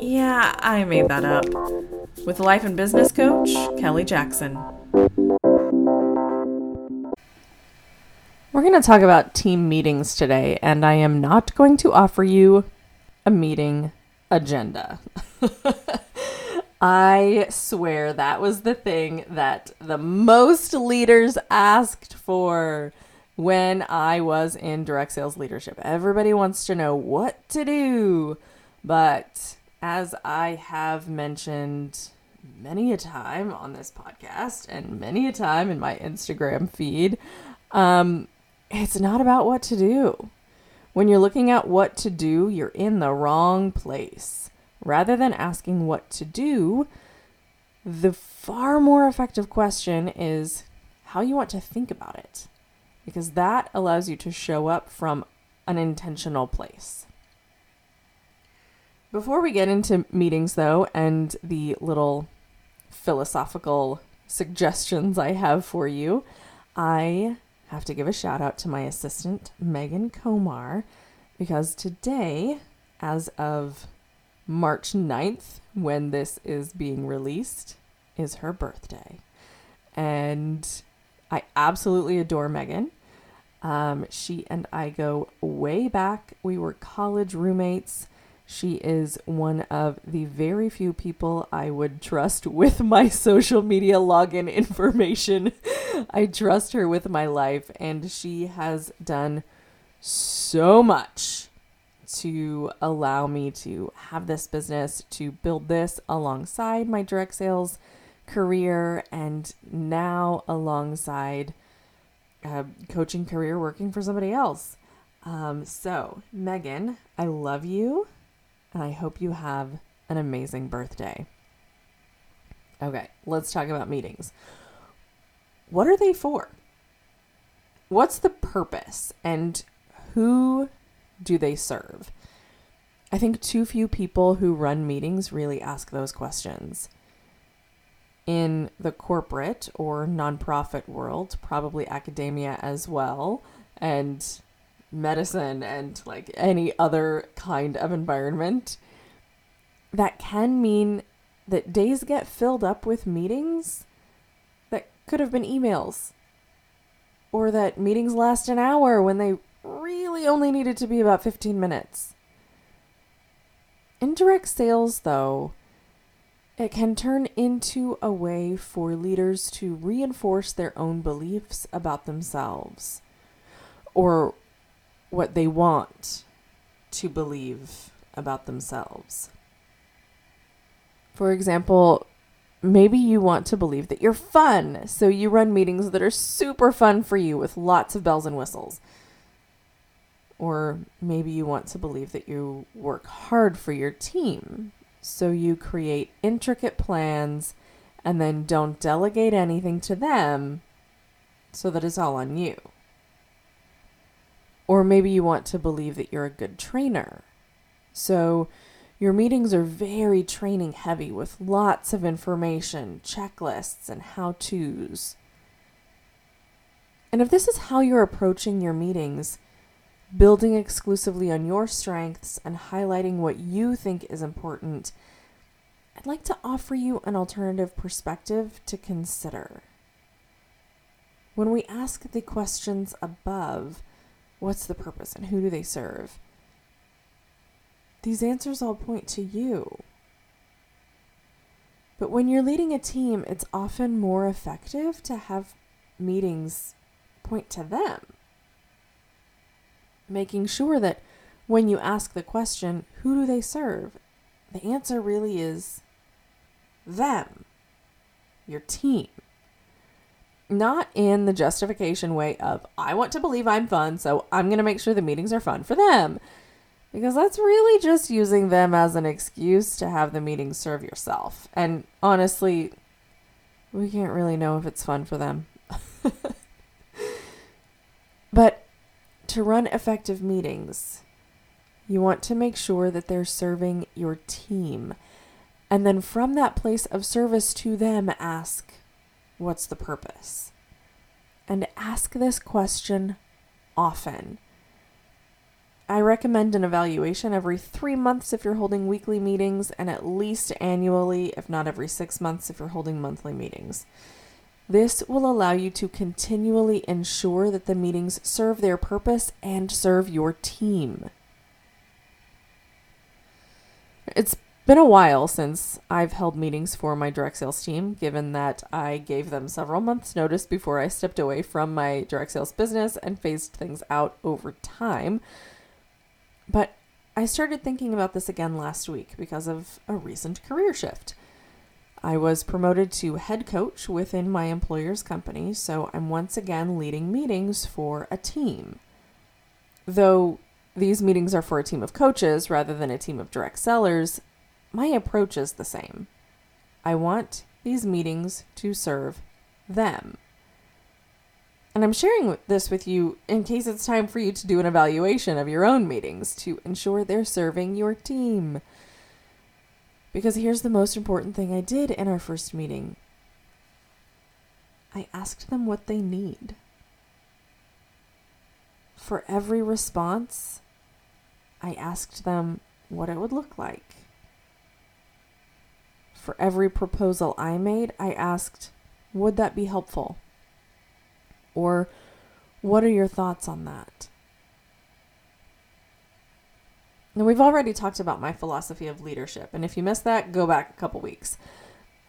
yeah, I made that up, with life and business coach Kelly Jackson. We're going to talk about team meetings today, and I am not going to offer you a meeting agenda. I swear that was the thing that the most leaders asked for when I was in direct sales leadership. Everybody wants to know what to do. But as I have mentioned many a time on this podcast and many a time in my Instagram feed, um, it's not about what to do. When you're looking at what to do, you're in the wrong place. Rather than asking what to do, the far more effective question is how you want to think about it, because that allows you to show up from an intentional place. Before we get into meetings, though, and the little philosophical suggestions I have for you, I have to give a shout out to my assistant, Megan Komar, because today, as of March 9th, when this is being released, is her birthday. And I absolutely adore Megan. Um, she and I go way back. We were college roommates. She is one of the very few people I would trust with my social media login information. I trust her with my life, and she has done so much to allow me to have this business, to build this alongside my direct sales career, and now alongside a coaching career working for somebody else. Um, so, Megan, I love you, and I hope you have an amazing birthday. Okay, let's talk about meetings. What are they for? What's the purpose and who do they serve? I think too few people who run meetings really ask those questions. In the corporate or nonprofit world, probably academia as well, and medicine and like any other kind of environment, that can mean that days get filled up with meetings that could have been emails, or that meetings last an hour when they really only needed to be about 15 minutes. Indirect sales, though, it can turn into a way for leaders to reinforce their own beliefs about themselves or what they want to believe about themselves. For example, maybe you want to believe that you're fun, so you run meetings that are super fun for you with lots of bells and whistles. Or maybe you want to believe that you work hard for your team. So you create intricate plans and then don't delegate anything to them so that it's all on you. Or maybe you want to believe that you're a good trainer. So your meetings are very training heavy with lots of information, checklists, and how to's. And if this is how you're approaching your meetings, building exclusively on your strengths and highlighting what you think is important, I'd like to offer you an alternative perspective to consider. When we ask the questions above, what's the purpose and who do they serve? These answers all point to you. But when you're leading a team, it's often more effective to have meetings point to them making sure that when you ask the question, who do they serve? The answer really is them, your team. Not in the justification way of, I want to believe I'm fun, so I'm going to make sure the meetings are fun for them. Because that's really just using them as an excuse to have the meeting serve yourself. And honestly, we can't really know if it's fun for them. but to run effective meetings, you want to make sure that they're serving your team. And then from that place of service to them, ask, What's the purpose? And ask this question often. I recommend an evaluation every three months if you're holding weekly meetings, and at least annually, if not every six months, if you're holding monthly meetings. This will allow you to continually ensure that the meetings serve their purpose and serve your team. It's been a while since I've held meetings for my direct sales team, given that I gave them several months' notice before I stepped away from my direct sales business and phased things out over time. But I started thinking about this again last week because of a recent career shift. I was promoted to head coach within my employer's company, so I'm once again leading meetings for a team. Though these meetings are for a team of coaches rather than a team of direct sellers, my approach is the same. I want these meetings to serve them. And I'm sharing this with you in case it's time for you to do an evaluation of your own meetings to ensure they're serving your team. Because here's the most important thing I did in our first meeting I asked them what they need. For every response, I asked them what it would look like. For every proposal I made, I asked, would that be helpful? Or what are your thoughts on that? Now, we've already talked about my philosophy of leadership, and if you missed that, go back a couple weeks.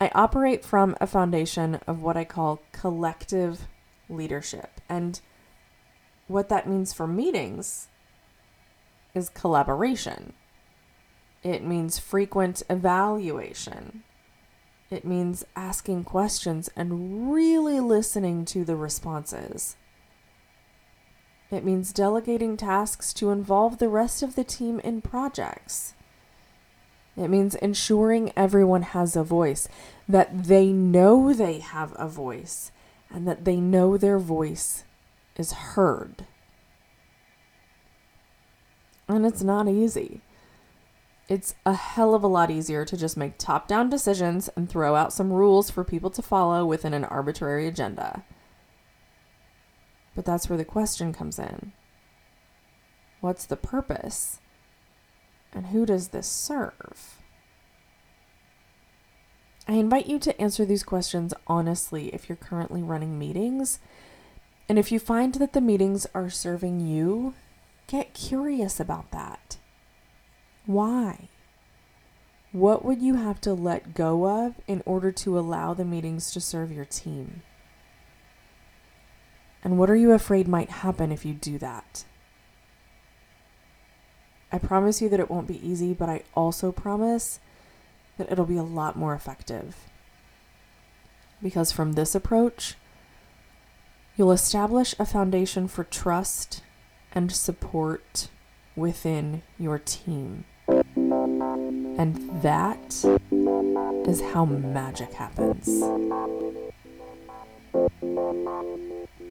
I operate from a foundation of what I call collective leadership. And what that means for meetings is collaboration. It means frequent evaluation. It means asking questions and really listening to the responses. It means delegating tasks to involve the rest of the team in projects. It means ensuring everyone has a voice, that they know they have a voice, and that they know their voice is heard. And it's not easy. It's a hell of a lot easier to just make top down decisions and throw out some rules for people to follow within an arbitrary agenda. But that's where the question comes in What's the purpose? And who does this serve? I invite you to answer these questions honestly if you're currently running meetings. And if you find that the meetings are serving you, get curious about that. Why? What would you have to let go of in order to allow the meetings to serve your team? And what are you afraid might happen if you do that? I promise you that it won't be easy, but I also promise that it'll be a lot more effective. Because from this approach, you'll establish a foundation for trust and support within your team. And that is how magic happens.